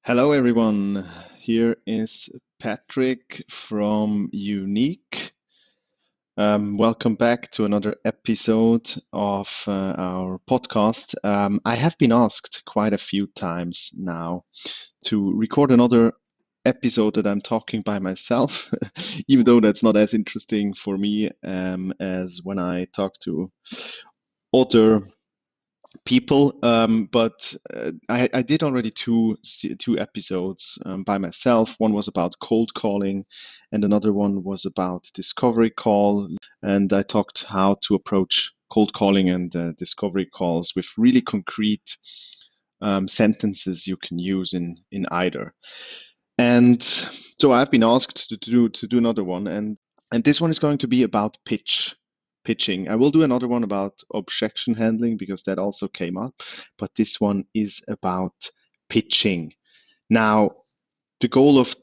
Hello, everyone. Here is Patrick from Unique. Um, welcome back to another episode of uh, our podcast. Um, I have been asked quite a few times now to record another episode that I'm talking by myself, even though that's not as interesting for me um, as when I talk to other people. Um, but uh, I, I, did already two two episodes um, by myself. One was about cold calling, and another one was about discovery call. And I talked how to approach cold calling and uh, discovery calls with really concrete um, sentences you can use in in either. And so I've been asked to do to do another one, and and this one is going to be about pitch pitching. I will do another one about objection handling because that also came up, but this one is about pitching. Now, the goal of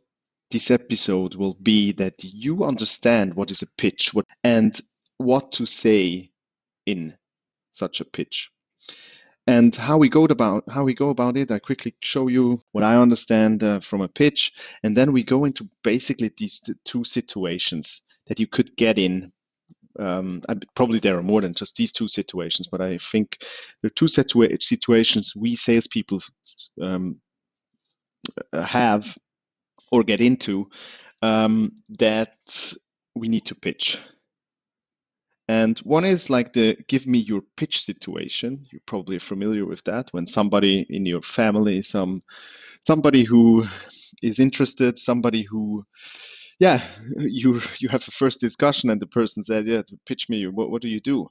this episode will be that you understand what is a pitch what, and what to say in such a pitch. And how we go about how we go about it, I quickly show you what I understand uh, from a pitch, and then we go into basically these two situations that you could get in um, probably there are more than just these two situations, but I think there are two situa- situations we salespeople um, have or get into um, that we need to pitch. And one is like the give me your pitch situation. You're probably familiar with that when somebody in your family, some somebody who is interested, somebody who yeah, you you have a first discussion and the person said, yeah, pitch me. What what do you do?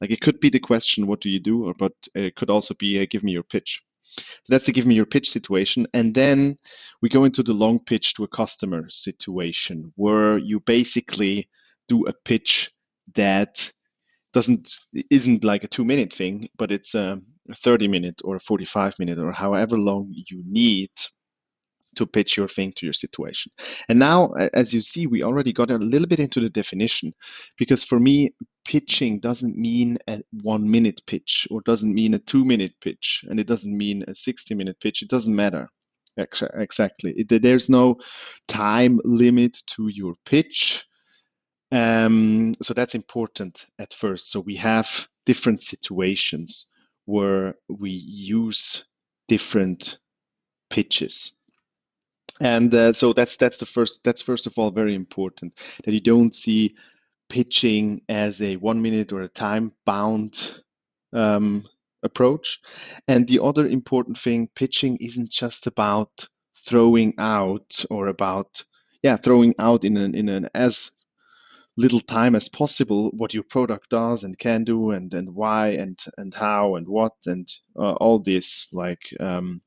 Like it could be the question, what do you do, or but it could also be, give me your pitch. So that's the give me your pitch situation, and then we go into the long pitch to a customer situation where you basically do a pitch that doesn't isn't like a two minute thing, but it's a 30 minute or a 45 minute or however long you need to pitch your thing to your situation. And now, as you see, we already got a little bit into the definition because for me, pitching doesn't mean a one minute pitch or doesn't mean a two minute pitch and it doesn't mean a 60 minute pitch. It doesn't matter. Exactly. There's no time limit to your pitch. Um, so that's important at first. So we have different situations where we use different pitches and uh, so that's that's the first that's first of all very important that you don't see pitching as a one minute or a time bound um, approach and the other important thing pitching isn't just about throwing out or about yeah throwing out in an in an as little time as possible what your product does and can do and and why and and how and what and uh, all this like um,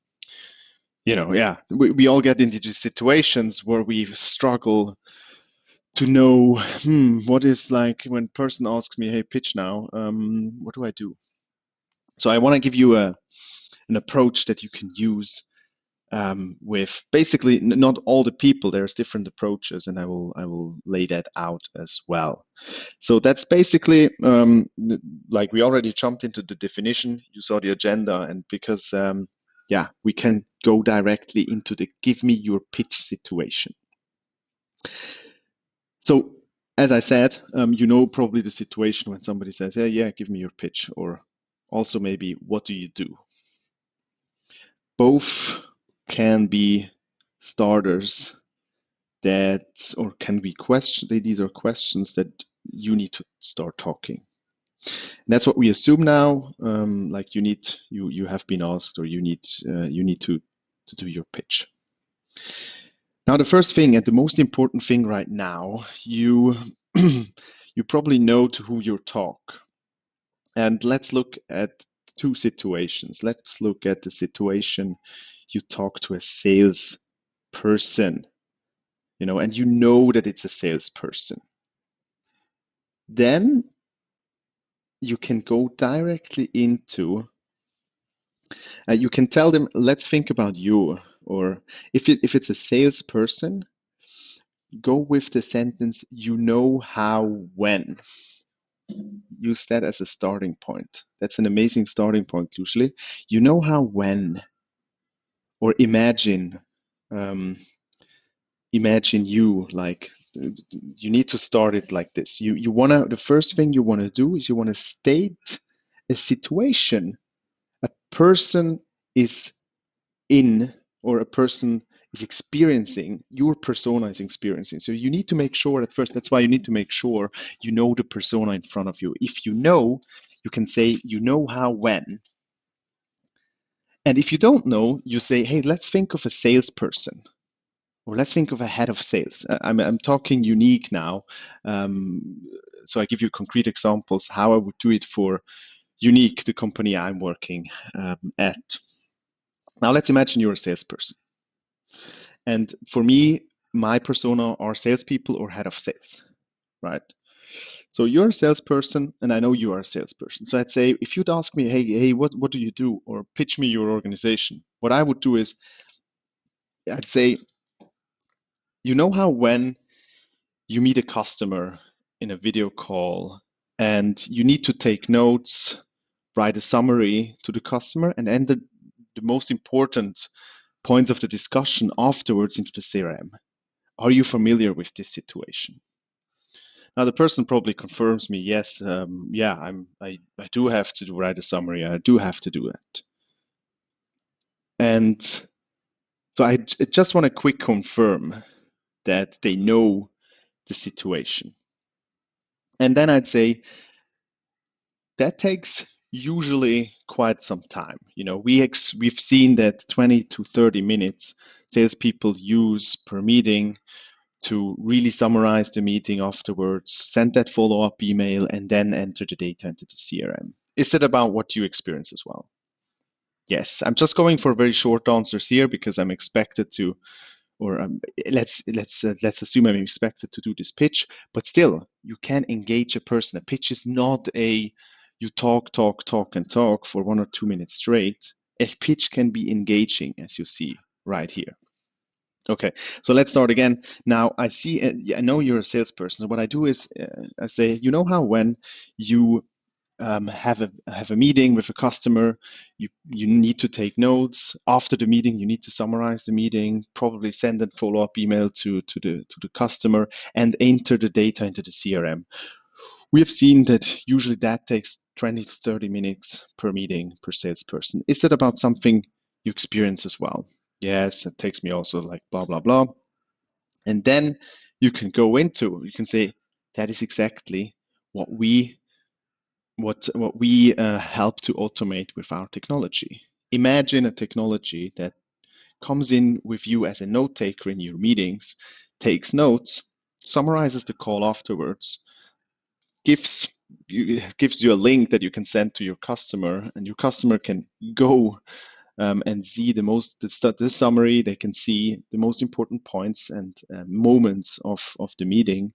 you know, yeah, we, we all get into these situations where we struggle to know hmm, what is like when person asks me, "Hey, pitch now. Um, what do I do?" So I want to give you a an approach that you can use um, with basically not all the people. There's different approaches, and I will I will lay that out as well. So that's basically um, like we already jumped into the definition. You saw the agenda, and because um, yeah, we can go directly into the give me your pitch situation. So, as I said, um, you know probably the situation when somebody says, "Yeah, yeah, give me your pitch," or also maybe, "What do you do?" Both can be starters that, or can be questions. These are questions that you need to start talking. And that's what we assume now. Um, like you need, you you have been asked, or you need uh, you need to to do your pitch. Now, the first thing and the most important thing right now, you you probably know to who you talk. And let's look at two situations. Let's look at the situation you talk to a sales person, you know, and you know that it's a salesperson. Then you can go directly into uh, you can tell them let's think about you or if it, if it's a salesperson go with the sentence you know how when use that as a starting point. That's an amazing starting point, usually. You know how when or imagine um, imagine you like you need to start it like this. You you want to the first thing you want to do is you want to state a situation. A person is in or a person is experiencing your persona is experiencing. So you need to make sure at first that's why you need to make sure you know the persona in front of you. If you know you can say you know how when and if you don't know you say hey let's think of a salesperson or let's think of a head of sales. I'm, I'm talking unique now. Um, so I give you concrete examples how I would do it for unique, the company I'm working um, at. Now let's imagine you're a salesperson. And for me, my persona are salespeople or head of sales, right? So you're a salesperson, and I know you are a salesperson. So I'd say if you'd ask me, hey, hey, what, what do you do? Or pitch me your organization, what I would do is I'd say, you know how when you meet a customer in a video call and you need to take notes, write a summary to the customer, and enter the most important points of the discussion afterwards into the CRM. Are you familiar with this situation? Now the person probably confirms me, yes, um, yeah, I'm, I, I do have to write a summary. I do have to do that. And so I, I just want to quick confirm that they know the situation. And then I'd say that takes usually quite some time. You know, we ex- we've seen that 20 to 30 minutes salespeople use per meeting to really summarize the meeting afterwards, send that follow-up email, and then enter the data into the CRM. Is that about what you experience as well? Yes, I'm just going for very short answers here because I'm expected to or um, let's let's uh, let's assume I'm expected to do this pitch, but still you can engage a person. A pitch is not a you talk, talk, talk, and talk for one or two minutes straight. A pitch can be engaging, as you see right here. Okay, so let's start again. Now I see, uh, I know you're a salesperson. So what I do is uh, I say, you know how when you um, have a have a meeting with a customer. You you need to take notes after the meeting. You need to summarize the meeting. Probably send a follow up email to to the to the customer and enter the data into the CRM. We have seen that usually that takes 20 to 30 minutes per meeting per salesperson. Is that about something you experience as well? Yes, it takes me also like blah blah blah. And then you can go into you can say that is exactly what we what what we uh, help to automate with our technology. Imagine a technology that comes in with you as a note taker in your meetings, takes notes, summarizes the call afterwards, gives you, gives you a link that you can send to your customer, and your customer can go um, and see the most the, the, summary. They can see the most important points and uh, moments of of the meeting,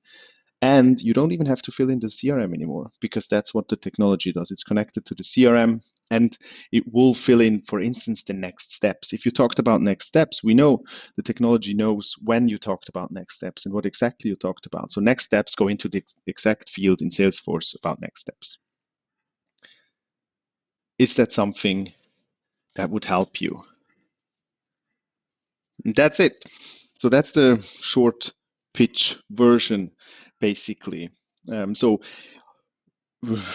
and you don't even have to fill in the CRM anymore because that's what the technology does. It's connected to the CRM and it will fill in, for instance, the next steps. If you talked about next steps, we know the technology knows when you talked about next steps and what exactly you talked about. So next steps go into the exact field in Salesforce about next steps. Is that something that would help you? And that's it. So that's the short pitch version basically. Um, so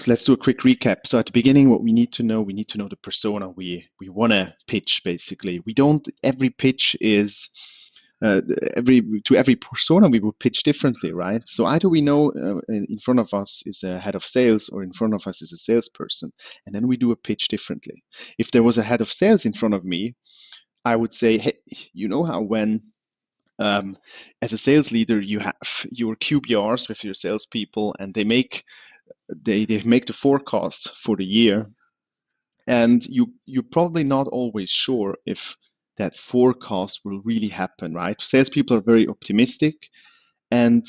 let's do a quick recap. So at the beginning, what we need to know, we need to know the persona we we want to pitch. Basically, we don't. Every pitch is uh, every to every persona we would pitch differently, right? So either we know uh, in front of us is a head of sales, or in front of us is a salesperson, and then we do a pitch differently. If there was a head of sales in front of me, I would say, hey, you know how when um, as a sales leader, you have your QBRs with your salespeople, and they make they, they make the forecast for the year, and you you're probably not always sure if that forecast will really happen, right? Salespeople are very optimistic, and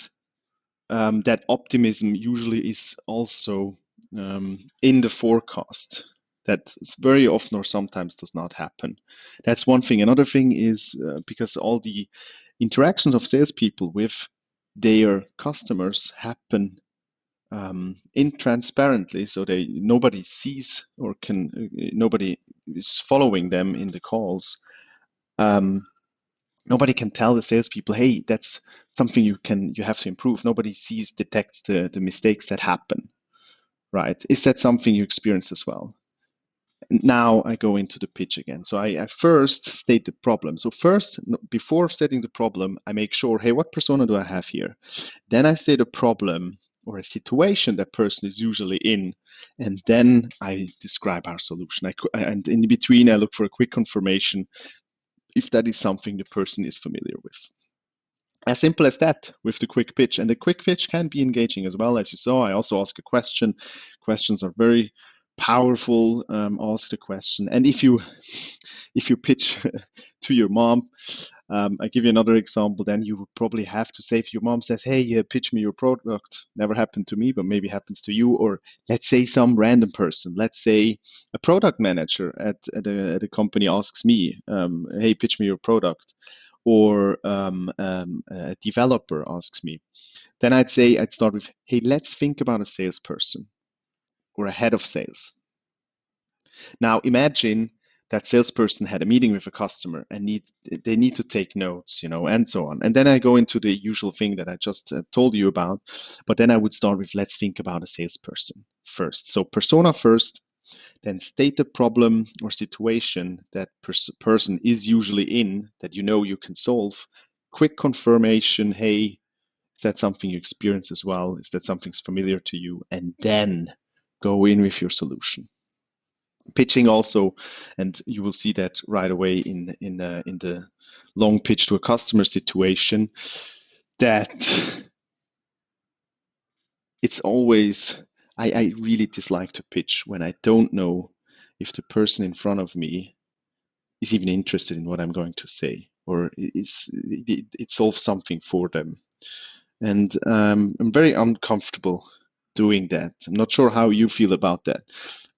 um, that optimism usually is also um, in the forecast. That very often or sometimes does not happen. That's one thing. Another thing is uh, because all the interactions of salespeople with their customers happen um, intransparently, so they nobody sees or can nobody is following them in the calls. Um, nobody can tell the salespeople, hey, that's something you can you have to improve. Nobody sees detects the the mistakes that happen, right? Is that something you experience as well? now I go into the pitch again. So I, I, first state the problem. So first, before stating the problem, I make sure, hey, what persona do I have here? Then I state a problem or a situation that person is usually in, and then I describe our solution. I, and in between, I look for a quick confirmation if that is something the person is familiar with. As simple as that with the quick pitch. And the quick pitch can be engaging as well. As you saw, I also ask a question. Questions are very powerful um, ask the question and if you if you pitch to your mom um, i give you another example then you would probably have to say if your mom says hey uh, pitch me your product never happened to me but maybe happens to you or let's say some random person let's say a product manager at, at, a, at a company asks me um, hey pitch me your product or um, um, a developer asks me then i'd say i'd start with hey let's think about a salesperson or a head of sales. Now imagine that salesperson had a meeting with a customer and need they need to take notes, you know, and so on. And then I go into the usual thing that I just uh, told you about, but then I would start with let's think about a salesperson first. So persona first, then state the problem or situation that pers person is usually in that you know you can solve. Quick confirmation, hey, is that something you experience as well? Is that something's familiar to you? And then go in with your solution. Pitching also, and you will see that right away in in uh, in the long pitch to a customer situation, that it's always I, I really dislike to pitch when I don't know if the person in front of me is even interested in what I'm going to say or it's, it, it solves something for them. And um, I'm very uncomfortable doing that. I'm not sure how you feel about that,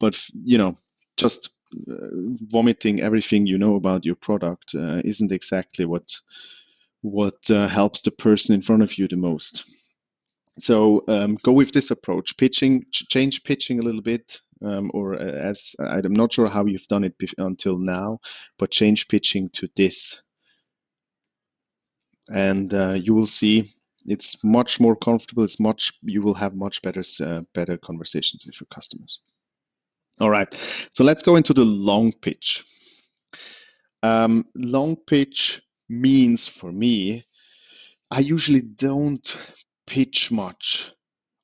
but you know, just uh, vomiting everything you know about your product uh, isn't exactly what what uh, helps the person in front of you the most. So um, go with this approach. Pitching, ch change pitching a little bit, um, or as I'm not sure how you've done it until now, but change pitching to this, and uh, you will see it's much more comfortable. It's much you will have much better uh, better conversations with your customers. All right, so let's go into the long pitch. Um, long pitch means for me, I usually don't pitch much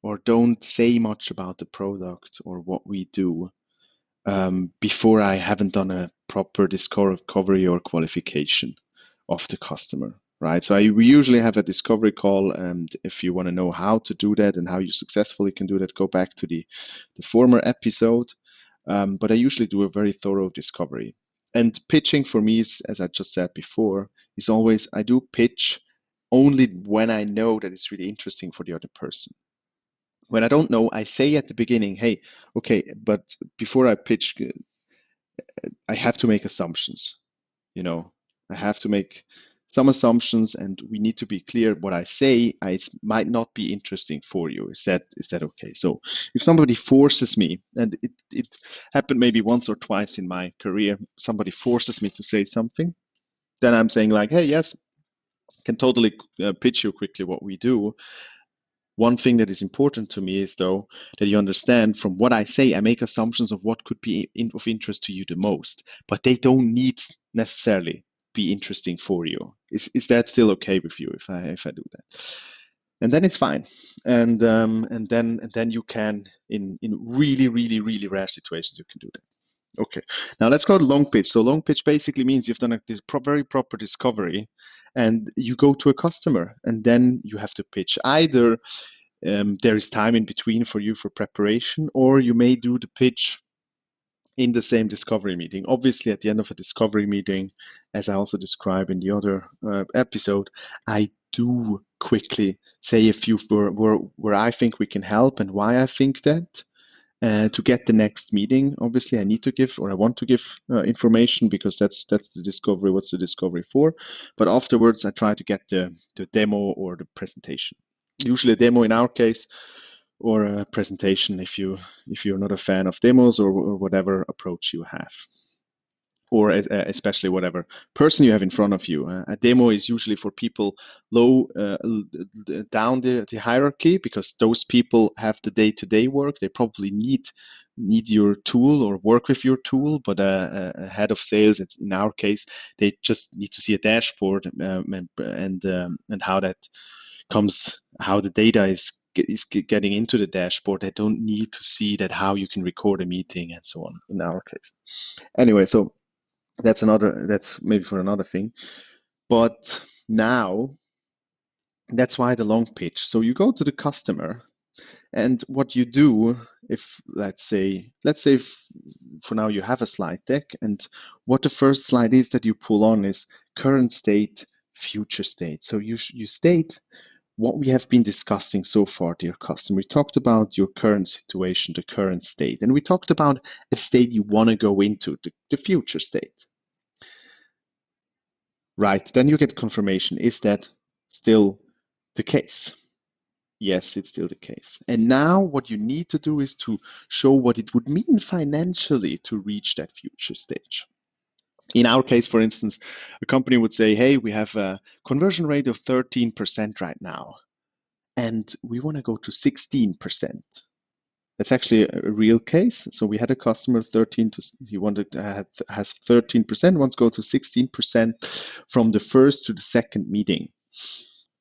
or don't say much about the product or what we do um, before I haven't done a proper discovery or qualification of the customer right? So I, we usually have a discovery call, and if you want to know how to do that and how you successfully can do that, go back to the, the former episode. Um, but I usually do a very thorough discovery. And pitching for me is, as I just said before, is always I do pitch only when I know that it's really interesting for the other person. When I don't know, I say at the beginning, hey, okay, but before I pitch, I have to make assumptions. You know, I have to make some assumptions and we need to be clear what I say I, it might not be interesting for you. Is that is that okay? So if somebody forces me, and it, it happened maybe once or twice in my career, somebody forces me to say something, then I'm saying like, hey, yes, can totally uh, pitch you quickly what we do. One thing that is important to me is though that you understand from what I say, I make assumptions of what could be in, of interest to you the most, but they don't need necessarily be interesting for you. Is is that still okay with you if I if I do that? And then it's fine. And um, and then and then you can in in really really really rare situations you can do that. Okay. Now let's go to long pitch. So long pitch basically means you've done a this pro very proper discovery, and you go to a customer, and then you have to pitch. Either um, there is time in between for you for preparation, or you may do the pitch in the same discovery meeting. Obviously, at the end of a discovery meeting, as I also described in the other uh, episode, I do quickly say a few where, where, where I think we can help and why I think that. Uh, to get the next meeting, obviously, I need to give or I want to give uh, information because that's that's the discovery. What's the discovery for? But afterwards, I try to get the the demo or the presentation. Usually, a demo in our case or a presentation if you if you're not a fan of demos or, or whatever approach you have or uh, especially whatever person you have in front of you. Uh, a demo is usually for people low uh, down the, the, hierarchy because those people have the day-to-day work. They probably need need your tool or work with your tool. But a, a head of sales, in our case, they just need to see a dashboard um, and and, um, and how that comes, how the data is is getting into the dashboard. They don't need to see that how you can record a meeting and so on. In our case, anyway, so that's another that's maybe for another thing but now that's why the long pitch so you go to the customer and what you do if let's say let's say for now you have a slide deck and what the first slide is that you pull on is current state future state so you you state what we have been discussing so far dear customer we talked about your current situation the current state and we talked about a state you want to go into the, the future state right, then you get confirmation. Is that still the case? Yes, it's still the case. And now what you need to do is to show what it would mean financially to reach that future stage. In our case, for instance, a company would say, hey, we have a conversion rate of 13% right now, and we want to go to 16%. That's actually a real case. So we had a customer 13 to he wanted have, has 13% wants to go to 16% from the first to the second meeting.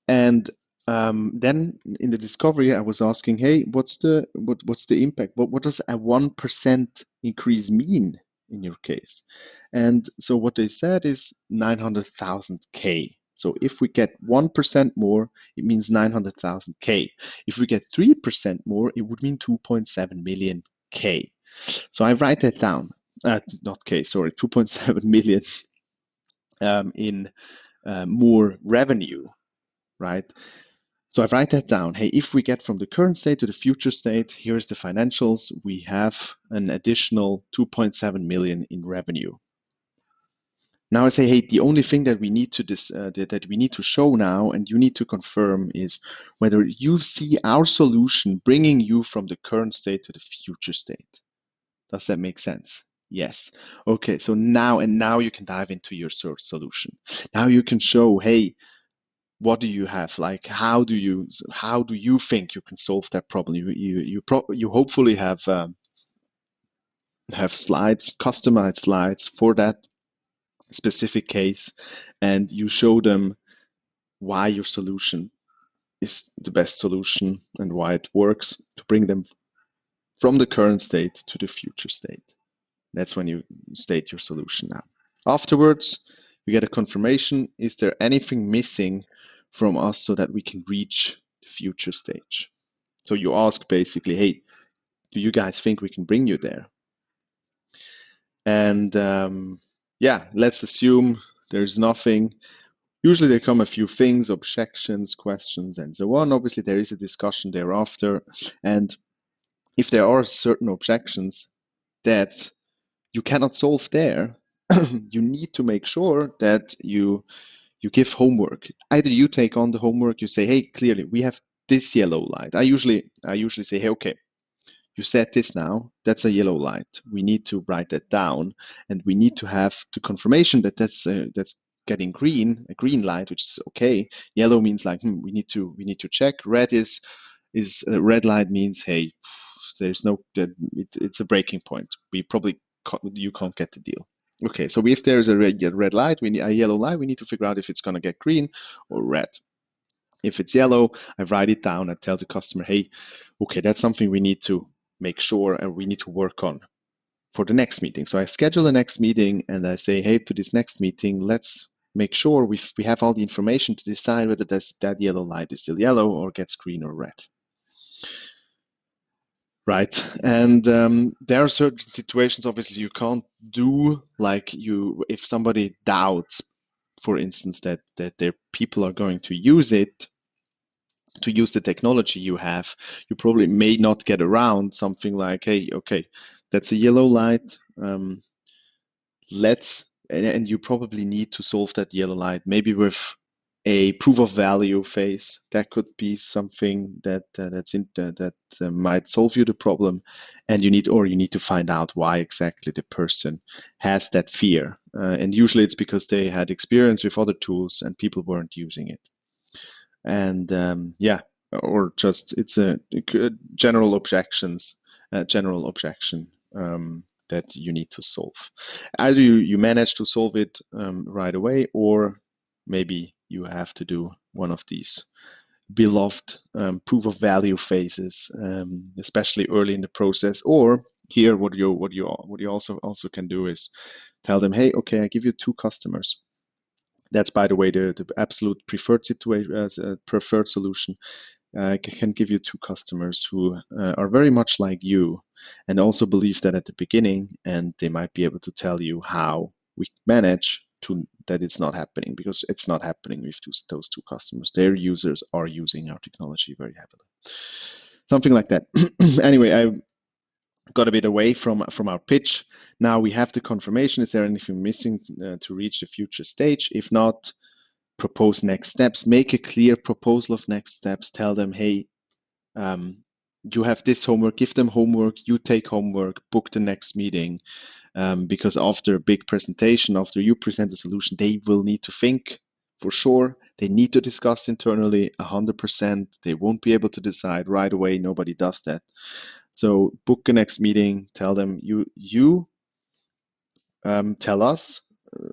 And um, then in the discovery, I was asking, hey, what's the what, what's the impact? What what does a one percent increase mean in your case? And so what they said is 900,000 K. So if we get 1% more, it means 900,000 K. If we get 3% more, it would mean 2.7 million K. So I write that down, uh, not K, sorry, 2.7 million um, in uh, more revenue, right? So I write that down. Hey, if we get from the current state to the future state, here's the financials. We have an additional 2.7 million in revenue. Now I say, hey, the only thing that we need to dis, uh, that, we need to show now, and you need to confirm, is whether you see our solution bringing you from the current state to the future state. Does that make sense? Yes. Okay. So now and now you can dive into your solution. Now you can show, hey, what do you have? Like, how do you how do you think you can solve that problem? You you you, pro- you hopefully have um, have slides, customized slides for that specific case and you show them why your solution is the best solution and why it works to bring them from the current state to the future state. That's when you state your solution now. Afterwards, you get a confirmation. Is there anything missing from us so that we can reach the future stage? So you ask basically, hey, do you guys think we can bring you there? And um, yeah, let's assume there's nothing. Usually there come a few things, objections, questions, and so on. Obviously, there is a discussion thereafter. And if there are certain objections that you cannot solve there, you need to make sure that you you give homework. Either you take on the homework, you say, hey, clearly we have this yellow light. I usually I usually say, hey, okay, you set this now, that's a yellow light. We need to write that down, and we need to have the confirmation that that's uh, that's getting green, a green light, which is okay. Yellow means like hmm, we need to we need to check. Red is is uh, red light means hey, there's no it, it's a breaking point. We probably you can't get the deal. Okay, so if there's a red, red light, we need a yellow light. We need to figure out if it's going to get green or red. If it's yellow, I write it down. I tell the customer, hey, okay, that's something we need to make sure and we need to work on for the next meeting. So I schedule the next meeting and I say, hey, to this next meeting, let's make sure we we have all the information to decide whether that yellow light is still yellow or gets green or red. Right, and um, there are certain situations, obviously, you can't do like you if somebody doubts, for instance, that that their people are going to use it to use the technology you have, you probably may not get around something like, hey, okay, that's a yellow light. Um, let's, and, and you probably need to solve that yellow light maybe with a proof of value phase. That could be something that uh, that's in, uh, that uh, might solve you the problem, and you need or you need to find out why exactly the person has that fear. Uh, and usually it's because they had experience with other tools and people weren't using it. And um, yeah, or just it's a, general objections, general objection. Um, that you need to solve. Either you, you manage to solve it um, right away, or maybe you have to do one of these beloved um, proof of value phases, um, especially early in the process. Or here, what you what you what you also also can do is tell them, hey, okay, I give you two customers. That's by the way the, the absolute preferred situation preferred solution. Uh, can give you two customers who uh, are very much like you and also believe that at the beginning and they might be able to tell you how we manage to that it's not happening because it's not happening with those, two customers. Their users are using our technology very heavily. Something like that. anyway, I got a bit away from from our pitch. Now we have the confirmation. Is there anything missing uh, to reach the future stage? If not, propose next steps. Make a clear proposal of next steps. Tell them, hey, um, you have this homework. Give them homework. You take homework. Book the next meeting um, because after a big presentation, after you present a solution, they will need to think for sure. They need to discuss internally 100%. They won't be able to decide right away. Nobody does that. So book the next meeting. Tell them you you um, tell us uh,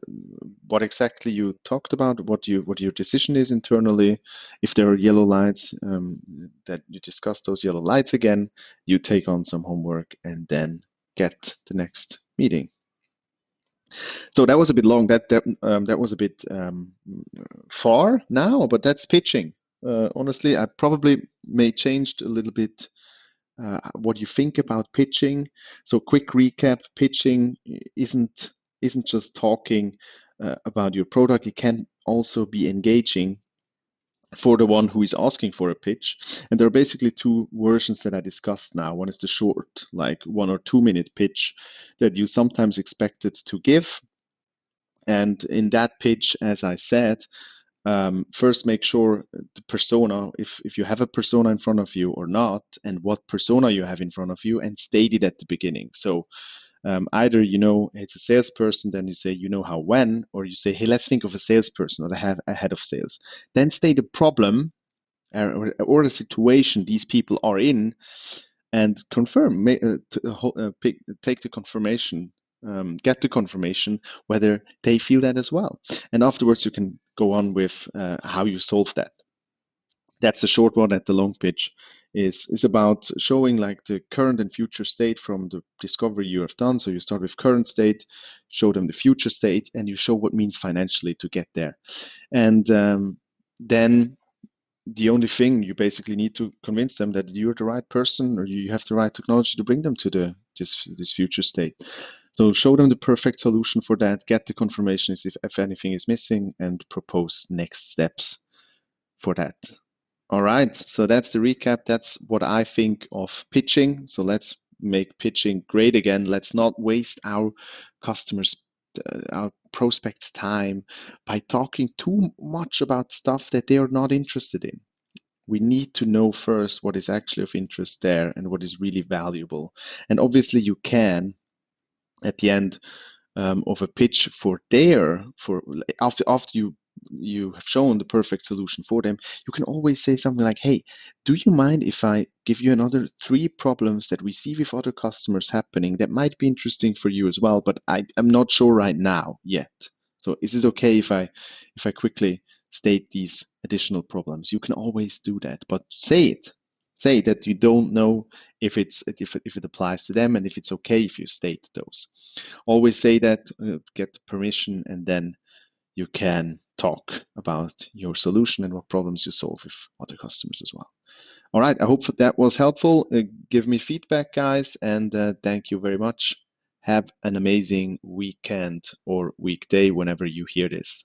what exactly you talked about, what you what your decision is internally. If there are yellow lights, um, that you discuss those yellow lights again. You take on some homework and then get the next meeting. So that was a bit long. That that, um, that was a bit um, far now, but that's pitching. Uh, honestly, I probably may changed a little bit uh, what you think about pitching. So quick recap: pitching isn't isn't just talking uh, about your product. It can also be engaging for the one who is asking for a pitch. And there are basically two versions that I discussed now. One is the short, like one or two minute pitch that you sometimes expected to give. And in that pitch, as I said, um, first make sure the persona, if, if you have a persona in front of you or not, and what persona you have in front of you, and state it at the beginning. So um, either you know it's a salesperson, then you say you know how when, or you say hey let's think of a salesperson or have a head of sales. Then state the problem uh, or, or the situation these people are in, and confirm. Uh, to, uh, uh, pick, take the confirmation um, get the confirmation whether they feel that as well. And afterwards, you can go on with uh, how you solve that. That's the short one. At the long pitch is is about showing like the current and future state from the discovery you have done. So you start with current state, show them the future state, and you show what means financially to get there. And um, then the only thing you basically need to convince them that you're the right person or you have the right technology to bring them to the this this future state. So show them the perfect solution for that, get the confirmations if, if anything is missing, and propose next steps for that. All right, so that's the recap. That's what I think of pitching. So let's make pitching great again. Let's not waste our customers, uh, our prospects' time by talking too much about stuff that they are not interested in. We need to know first what is actually of interest there and what is really valuable. And obviously, you can at the end um, of a pitch for their for after after you you have shown the perfect solution for them, you can always say something like, hey, do you mind if I give you another three problems that we see with other customers happening that might be interesting for you as well, but I, I'm not sure right now yet. So is it okay if I if I quickly state these additional problems? You can always do that, but say it. Say that you don't know if it's if it, if it applies to them and if it's okay if you state those. Always say that, uh, get permission, and then you can talk about your solution and what problems you solve with other customers as well. All right, I hope that was helpful. Uh, give me feedback, guys, and uh, thank you very much. Have an amazing weekend or weekday whenever you hear this.